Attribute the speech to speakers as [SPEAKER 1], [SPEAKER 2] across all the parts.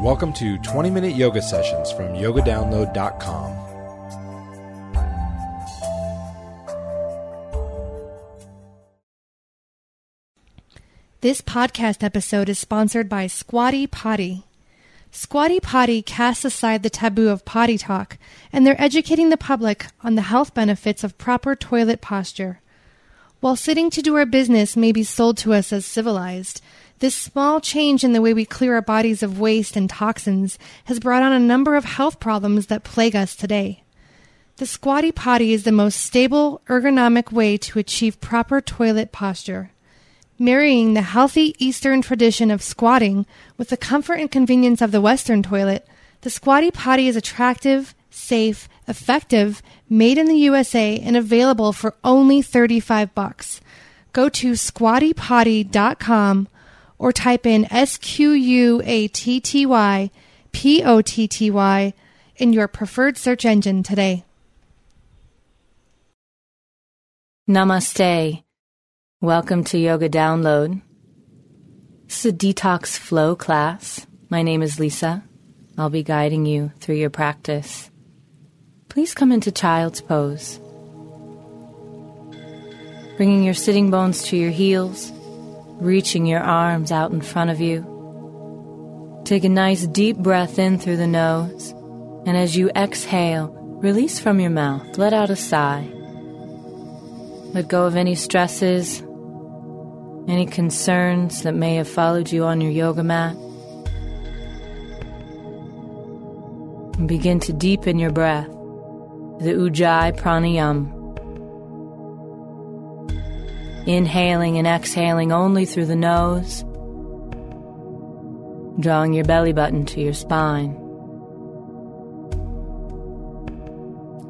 [SPEAKER 1] Welcome to 20 Minute Yoga Sessions from yogadownload.com.
[SPEAKER 2] This podcast episode is sponsored by Squatty Potty. Squatty Potty casts aside the taboo of potty talk, and they're educating the public on the health benefits of proper toilet posture. While sitting to do our business may be sold to us as civilized, this small change in the way we clear our bodies of waste and toxins has brought on a number of health problems that plague us today. The squatty potty is the most stable, ergonomic way to achieve proper toilet posture. Marrying the healthy Eastern tradition of squatting with the comfort and convenience of the Western toilet, the squatty potty is attractive, safe, effective, made in the USA, and available for only 35 bucks. Go to squattypotty.com or type in S Q U A T T Y P O T T Y in your preferred search engine today.
[SPEAKER 3] Namaste. Welcome to Yoga Download. This is a detox flow class. My name is Lisa. I'll be guiding you through your practice. Please come into child's pose. Bringing your sitting bones to your heels, reaching your arms out in front of you. Take a nice deep breath in through the nose, and as you exhale, release from your mouth. Let out a sigh. Let go of any stresses, any concerns that may have followed you on your yoga mat. And begin to deepen your breath, the Ujjayi Pranayam. Inhaling and exhaling only through the nose, drawing your belly button to your spine.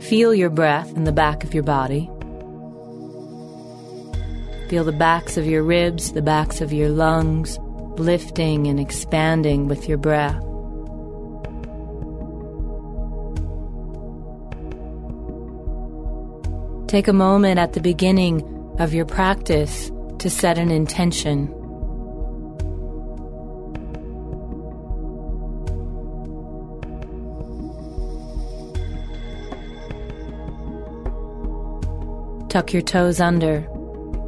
[SPEAKER 3] Feel your breath in the back of your body. Feel the backs of your ribs, the backs of your lungs, lifting and expanding with your breath. Take a moment at the beginning of your practice to set an intention. Tuck your toes under.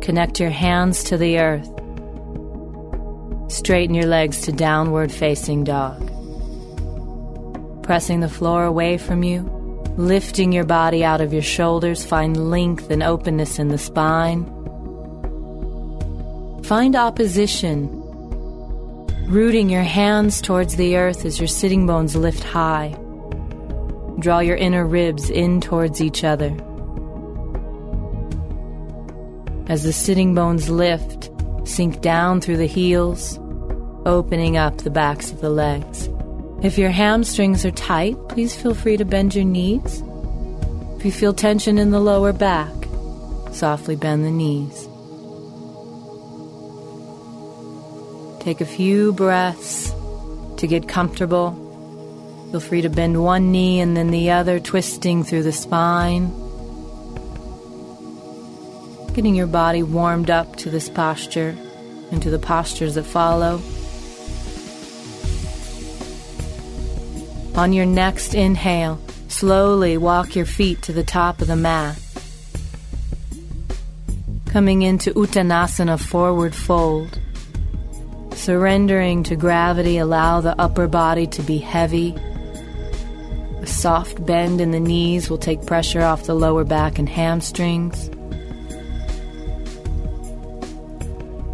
[SPEAKER 3] Connect your hands to the earth. Straighten your legs to downward facing dog. Pressing the floor away from you, lifting your body out of your shoulders, find length and openness in the spine. Find opposition, rooting your hands towards the earth as your sitting bones lift high. Draw your inner ribs in towards each other. As the sitting bones lift, sink down through the heels, opening up the backs of the legs. If your hamstrings are tight, please feel free to bend your knees. If you feel tension in the lower back, softly bend the knees. Take a few breaths to get comfortable. Feel free to bend one knee and then the other, twisting through the spine getting your body warmed up to this posture and to the postures that follow. On your next inhale, slowly walk your feet to the top of the mat. Coming into Uttanasana forward fold. Surrendering to gravity, allow the upper body to be heavy. A soft bend in the knees will take pressure off the lower back and hamstrings.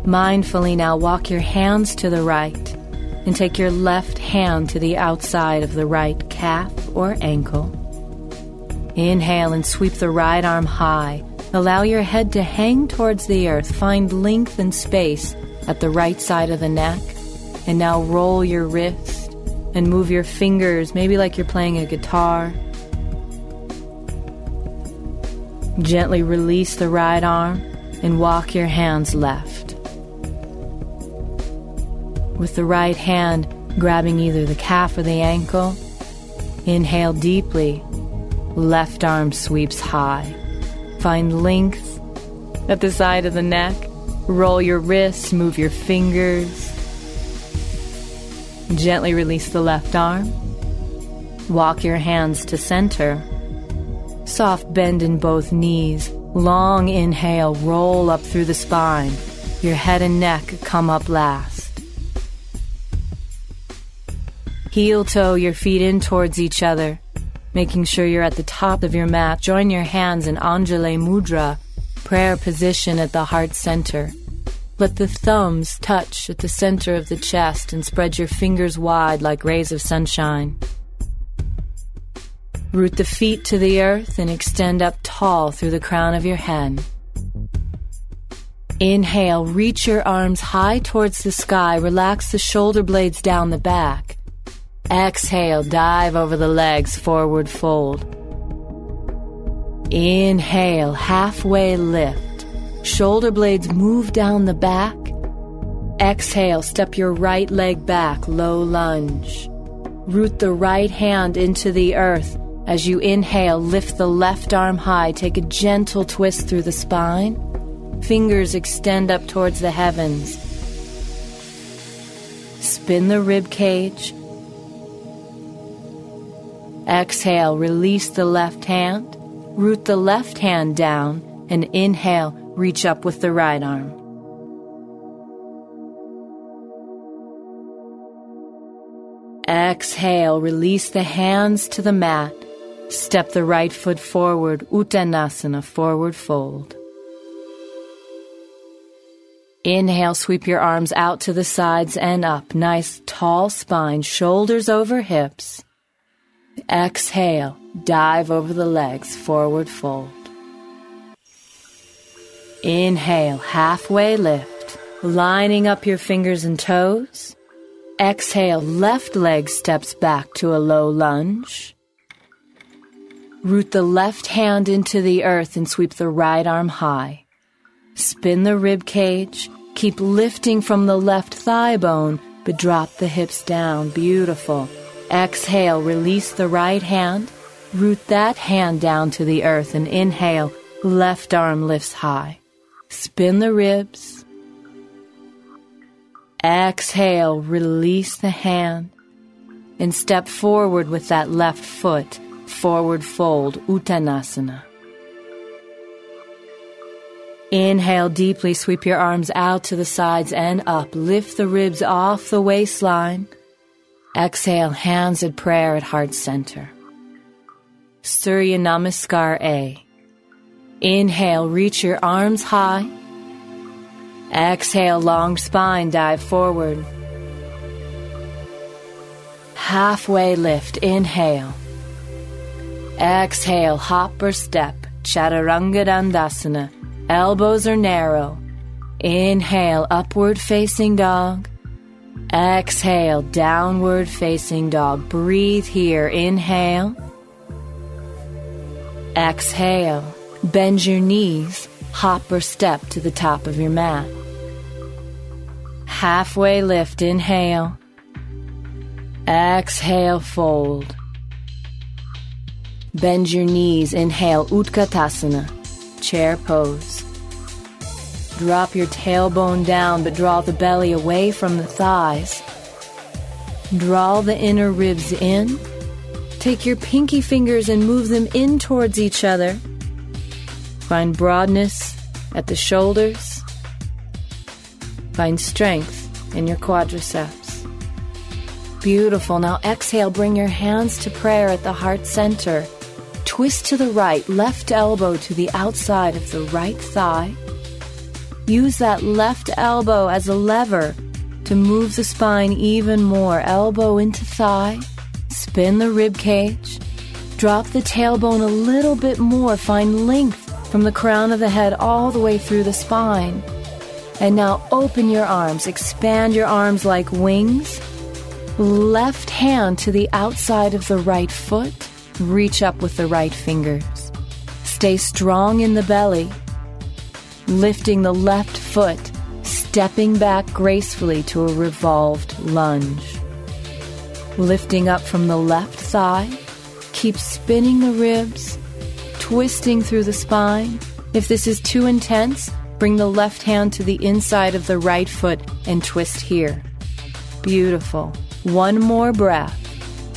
[SPEAKER 3] Mindfully now walk your hands to the right and take your left hand to the outside of the right calf or ankle. Inhale and sweep the right arm high. Allow your head to hang towards the earth. Find length and space at the right side of the neck. And now roll your wrist and move your fingers, maybe like you're playing a guitar. Gently release the right arm and walk your hands left with the right hand grabbing either the calf or the ankle. Inhale deeply. Left arm sweeps high. Find length at the side of the neck. Roll your wrists, move your fingers. Gently release the left arm. Walk your hands to center. Soft bend in both knees. Long inhale, roll up through the spine. Your head and neck come up last. Heel toe your feet in towards each other, making sure you're at the top of your mat. Join your hands in Anjali Mudra, prayer position at the heart center. Let the thumbs touch at the center of the chest and spread your fingers wide like rays of sunshine. Root the feet to the earth and extend up tall through the crown of your head. Inhale, reach your arms high towards the sky, relax the shoulder blades down the back. Exhale, dive over the legs, forward fold. Inhale, halfway lift. Shoulder blades move down the back. Exhale, step your right leg back, low lunge. Root the right hand into the earth. As you inhale, lift the left arm high, take a gentle twist through the spine. Fingers extend up towards the heavens. Spin the rib cage. Exhale, release the left hand. Root the left hand down and inhale, reach up with the right arm. Exhale, release the hands to the mat. Step the right foot forward, Uttanasana, forward fold. Inhale, sweep your arms out to the sides and up. Nice tall spine, shoulders over hips. Exhale, dive over the legs, forward fold. Inhale, halfway lift, lining up your fingers and toes. Exhale, left leg steps back to a low lunge. Root the left hand into the earth and sweep the right arm high. Spin the rib cage. Keep lifting from the left thigh bone, but drop the hips down. Beautiful. Exhale, release the right hand. Root that hand down to the earth and inhale, left arm lifts high. Spin the ribs. Exhale, release the hand and step forward with that left foot. Forward fold, Uttanasana. Inhale deeply, sweep your arms out to the sides and up. Lift the ribs off the waistline. Exhale, hands at prayer at heart center. Surya Namaskar A. Inhale, reach your arms high. Exhale, long spine, dive forward. Halfway lift, inhale. Exhale, hop or step, Chaturanga Dandasana. Elbows are narrow. Inhale, upward facing dog. Exhale, downward facing dog. Breathe here. Inhale. Exhale. Bend your knees. Hop or step to the top of your mat. Halfway lift. Inhale. Exhale, fold. Bend your knees. Inhale, Utkatasana, chair pose. Drop your tailbone down, but draw the belly away from the thighs. Draw the inner ribs in. Take your pinky fingers and move them in towards each other. Find broadness at the shoulders. Find strength in your quadriceps. Beautiful. Now exhale, bring your hands to prayer at the heart center. Twist to the right, left elbow to the outside of the right thigh. Use that left elbow as a lever to move the spine even more. Elbow into thigh, spin the rib cage, drop the tailbone a little bit more. Find length from the crown of the head all the way through the spine. And now open your arms, expand your arms like wings. Left hand to the outside of the right foot. Reach up with the right fingers. Stay strong in the belly. Lifting the left foot, stepping back gracefully to a revolved lunge. Lifting up from the left thigh. Keep spinning the ribs, twisting through the spine. If this is too intense, bring the left hand to the inside of the right foot and twist here. Beautiful. one more breath.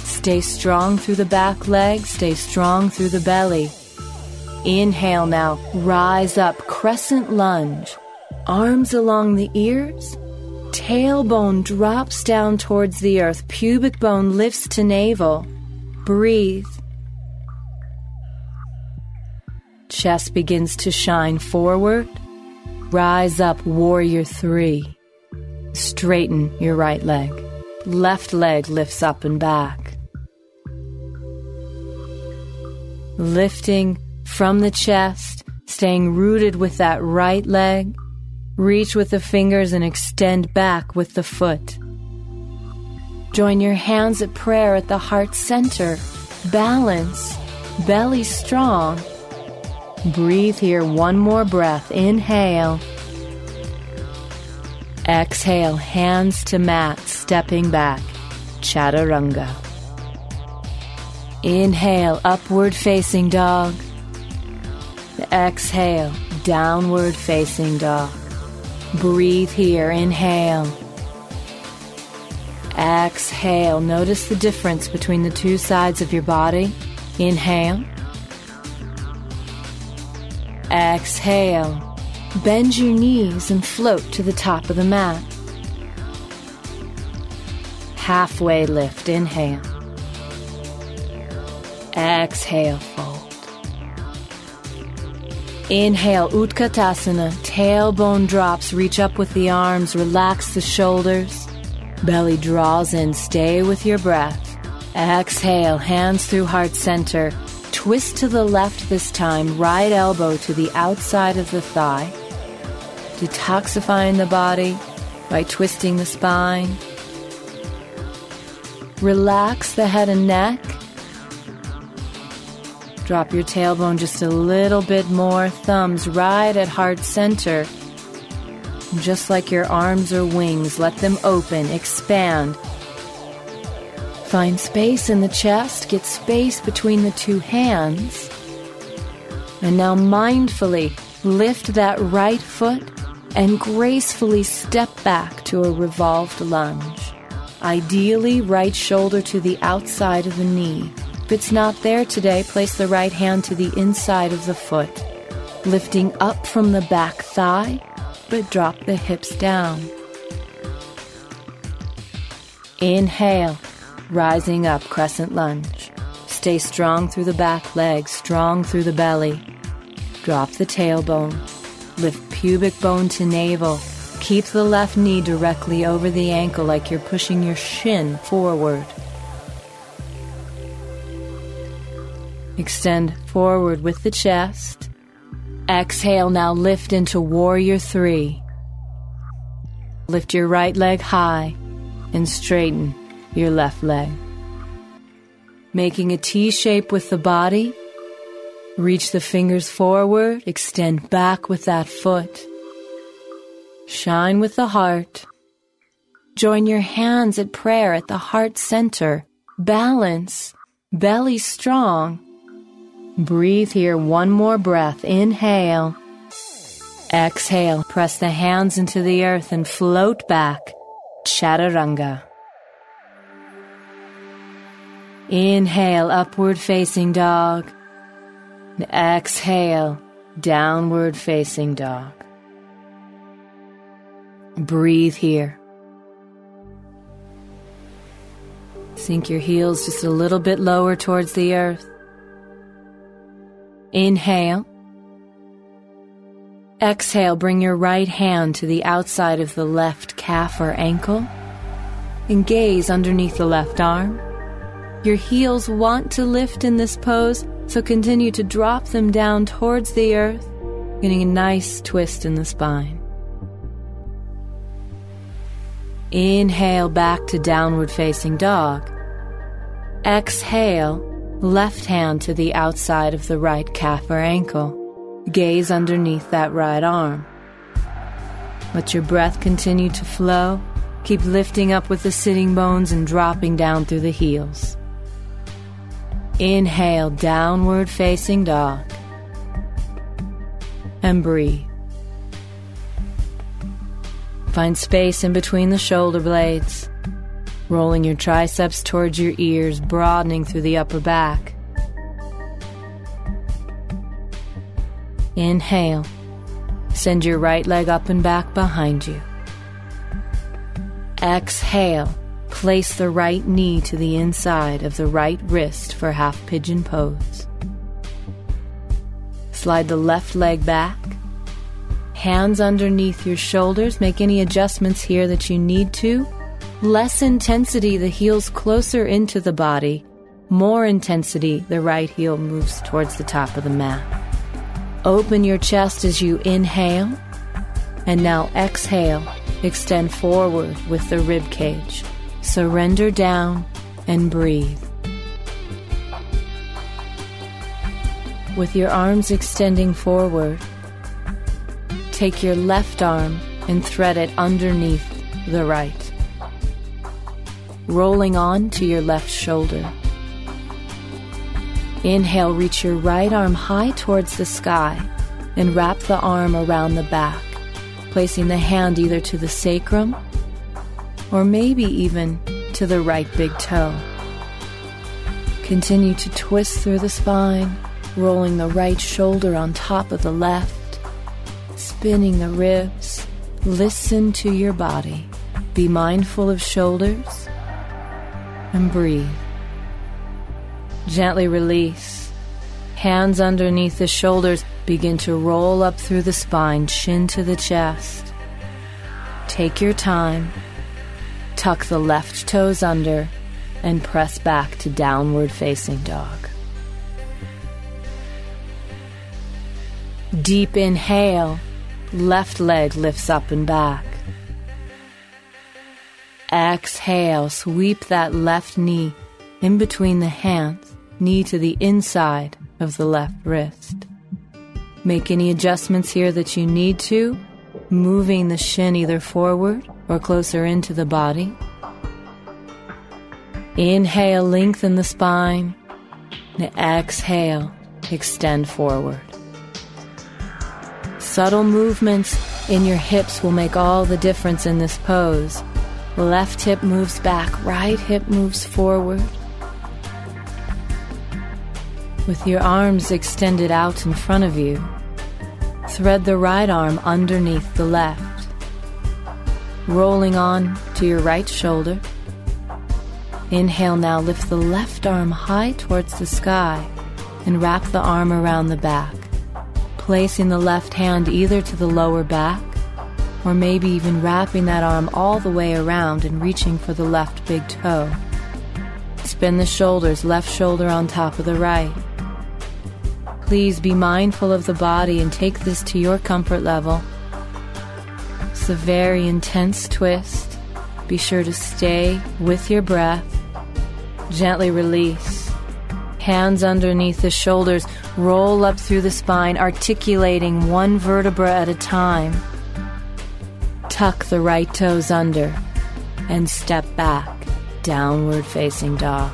[SPEAKER 3] Stay strong through the back leg, stay strong through the belly. Inhale now, rise up, crescent lunge. Arms along the ears. Tailbone drops down towards the earth, pubic bone lifts to navel. Breathe. Chest begins to shine forward. Rise up, warrior three. Straighten your right leg. Left leg lifts up and back. Lifting from the chest, staying rooted with that right leg. Reach with the fingers and extend back with the foot. Join your hands at prayer at the heart center. Balance, belly strong. Breathe here one more breath. Inhale. Exhale, hands to mat, stepping back. Chaturanga. Inhale, upward facing dog. Exhale, downward facing dog. Breathe here. Inhale. Exhale. Notice the difference between the two sides of your body. Inhale. Exhale. Bend your knees and float to the top of the mat. Halfway lift. Inhale. Exhale. Fold. Inhale, Utkatasana. Tailbone drops. Reach up with the arms. Relax the shoulders. Belly draws in. Stay with your breath. Exhale, hands through heart center. Twist to the left this time. Right elbow to the outside of the thigh. Detoxifying the body by twisting the spine. Relax the head and neck. Drop your tailbone just a little bit more, thumbs right at heart center. Just like your arms or wings, let them open, expand. Find space in the chest, get space between the two hands. And now mindfully lift that right foot and gracefully step back to a revolved lunge. Ideally, right shoulder to the outside of the knee. If it's not there today, place the right hand to the inside of the foot, lifting up from the back thigh, but drop the hips down. Inhale, rising up, crescent lunge. Stay strong through the back leg, strong through the belly. Drop the tailbone. Lift pubic bone to navel. Keep the left knee directly over the ankle like you're pushing your shin forward. Extend forward with the chest. Exhale, now lift into warrior three. Lift your right leg high and straighten your left leg. Making a T shape with the body. Reach the fingers forward, extend back with that foot. Shine with the heart. Join your hands at prayer at the heart center. Balance, belly strong. Breathe here one more breath. Inhale. Exhale. Press the hands into the earth and float back. Chaturanga. Inhale, upward facing dog. Exhale, downward facing dog. Breathe here. Sink your heels just a little bit lower towards the earth. Inhale. Exhale, bring your right hand to the outside of the left calf or ankle and gaze underneath the left arm. Your heels want to lift in this pose, so continue to drop them down towards the earth, getting a nice twist in the spine. Inhale back to downward facing dog. Exhale, left hand to the outside of the right calf or ankle. Gaze underneath that right arm. Let your breath continue to flow. Keep lifting up with the sitting bones and dropping down through the heels. Inhale, downward facing dog. And breathe. Find space in between the shoulder blades. Rolling your triceps towards your ears, broadening through the upper back. Inhale. Send your right leg up and back behind you. Exhale. Place the right knee to the inside of the right wrist for half pigeon pose. Slide the left leg back. Hands underneath your shoulders. Make any adjustments here that you need to. Less intensity, the heels closer into the body. More intensity, the right heel moves towards the top of the mat. Open your chest as you inhale. And now exhale. Extend forward with the rib cage. Surrender down and breathe. With your arms extending forward, take your left arm and thread it underneath the right rolling on to your left shoulder. Inhale, reach your right arm high towards the sky and wrap the arm around the back, placing the hand either to the sacrum or maybe even to the right big toe. Continue to twist through the spine, rolling the right shoulder on top of the left, spinning the ribs. Listen to your body. Be mindful of shoulders and breathe. Gently release. Hands underneath the shoulders begin to roll up through the spine, chin to the chest. Take your time. Tuck the left toes under and press back to downward facing dog. Deep inhale, left leg lifts up and back. Exhale, sweep that left knee in between the hands, knee to the inside of the left wrist. Make any adjustments here that you need to, moving the shin either forward or closer into the body. Inhale, lengthen the spine. And exhale, extend forward. Subtle movements in your hips will make all the difference in this pose. Left hip moves back, right hip moves forward. With your arms extended out in front of you, thread the right arm underneath the left, rolling on to your right shoulder. Inhale now, lift the left arm high towards the sky and wrap the arm around the back, placing the left hand either to the lower back or maybe even wrapping that arm all the way around and reaching for the left big toe. Spin the shoulders, left shoulder on top of the right. Please be mindful of the body and take this to your comfort level. It's a very intense twist. Be sure to stay with your breath. Gently release. Hands underneath the shoulders, roll up through the spine, articulating one vertebra at a time tuck the right toes under and step back, downward facing dog.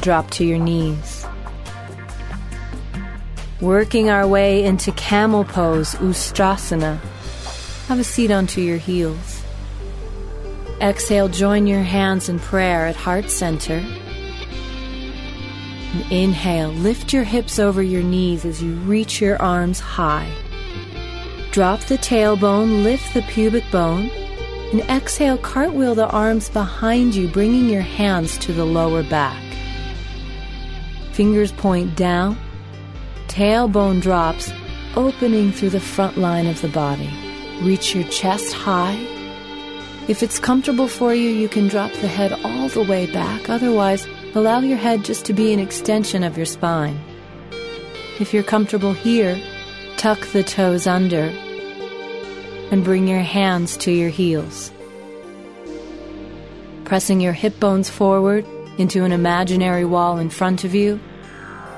[SPEAKER 3] Drop to your knees. Working our way into camel pose, Ustrasana. Have a seat onto your heels. Exhale, join your hands in prayer at heart center and inhale, lift your hips over your knees as you reach your arms high. Drop the tailbone, lift the pubic bone, and exhale, cartwheel the arms behind you, bringing your hands to the lower back. Fingers point down, tailbone drops, opening through the front line of the body. Reach your chest high. If it's comfortable for you, you can drop the head all the way back. Otherwise, allow your head just to be an extension of your spine. If you're comfortable here, tuck the toes under and bring your hands to your heels. Pressing your hip bones forward into an imaginary wall in front of you,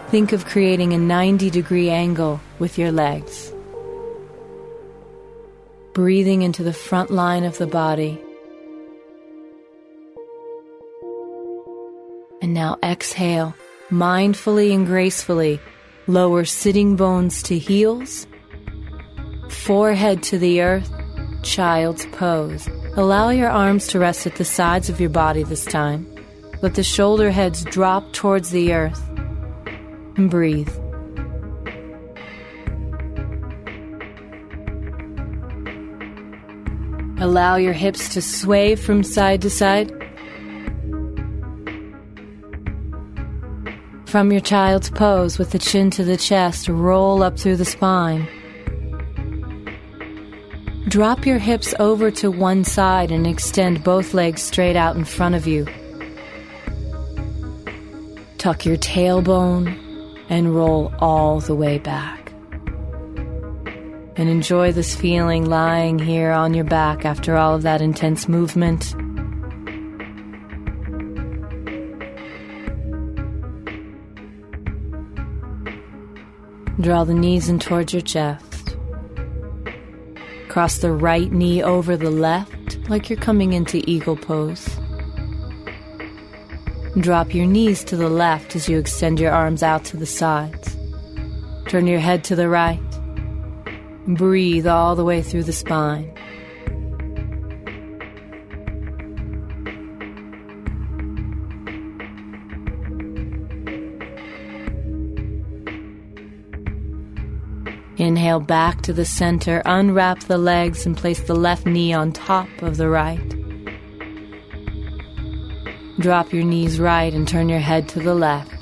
[SPEAKER 3] think of creating a 90 degree angle with your legs. Breathing into the front line of the body And now exhale, mindfully and gracefully, lower sitting bones to heels, forehead to the earth, child's pose. Allow your arms to rest at the sides of your body this time. Let the shoulder heads drop towards the earth. And breathe. Allow your hips to sway from side to side. From your child's pose with the chin to the chest, roll up through the spine. Drop your hips over to one side and extend both legs straight out in front of you. Tuck your tailbone and roll all the way back and enjoy this feeling lying here on your back after all of that intense movement. Draw the knees in towards your chest. Cross the right knee over the left like you're coming into eagle pose. Drop your knees to the left as you extend your arms out to the sides. Turn your head to the right. Breathe all the way through the spine. Inhale back to the center, unwrap the legs, and place the left knee on top of the right. Drop your knees right and turn your head to the left.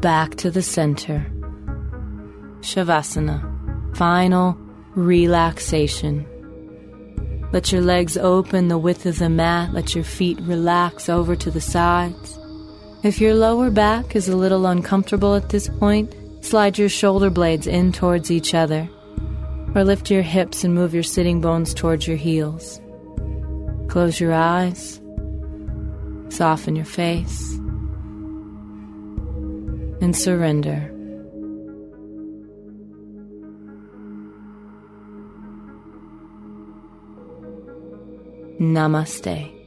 [SPEAKER 3] Back to the center. Shavasana, final relaxation. Let your legs open the width of the mat. Let your feet relax over to the sides. If your lower back is a little uncomfortable at this point, slide your shoulder blades in towards each other. Or lift your hips and move your sitting bones towards your heels. Close your eyes. Soften your face and surrender. Namaste.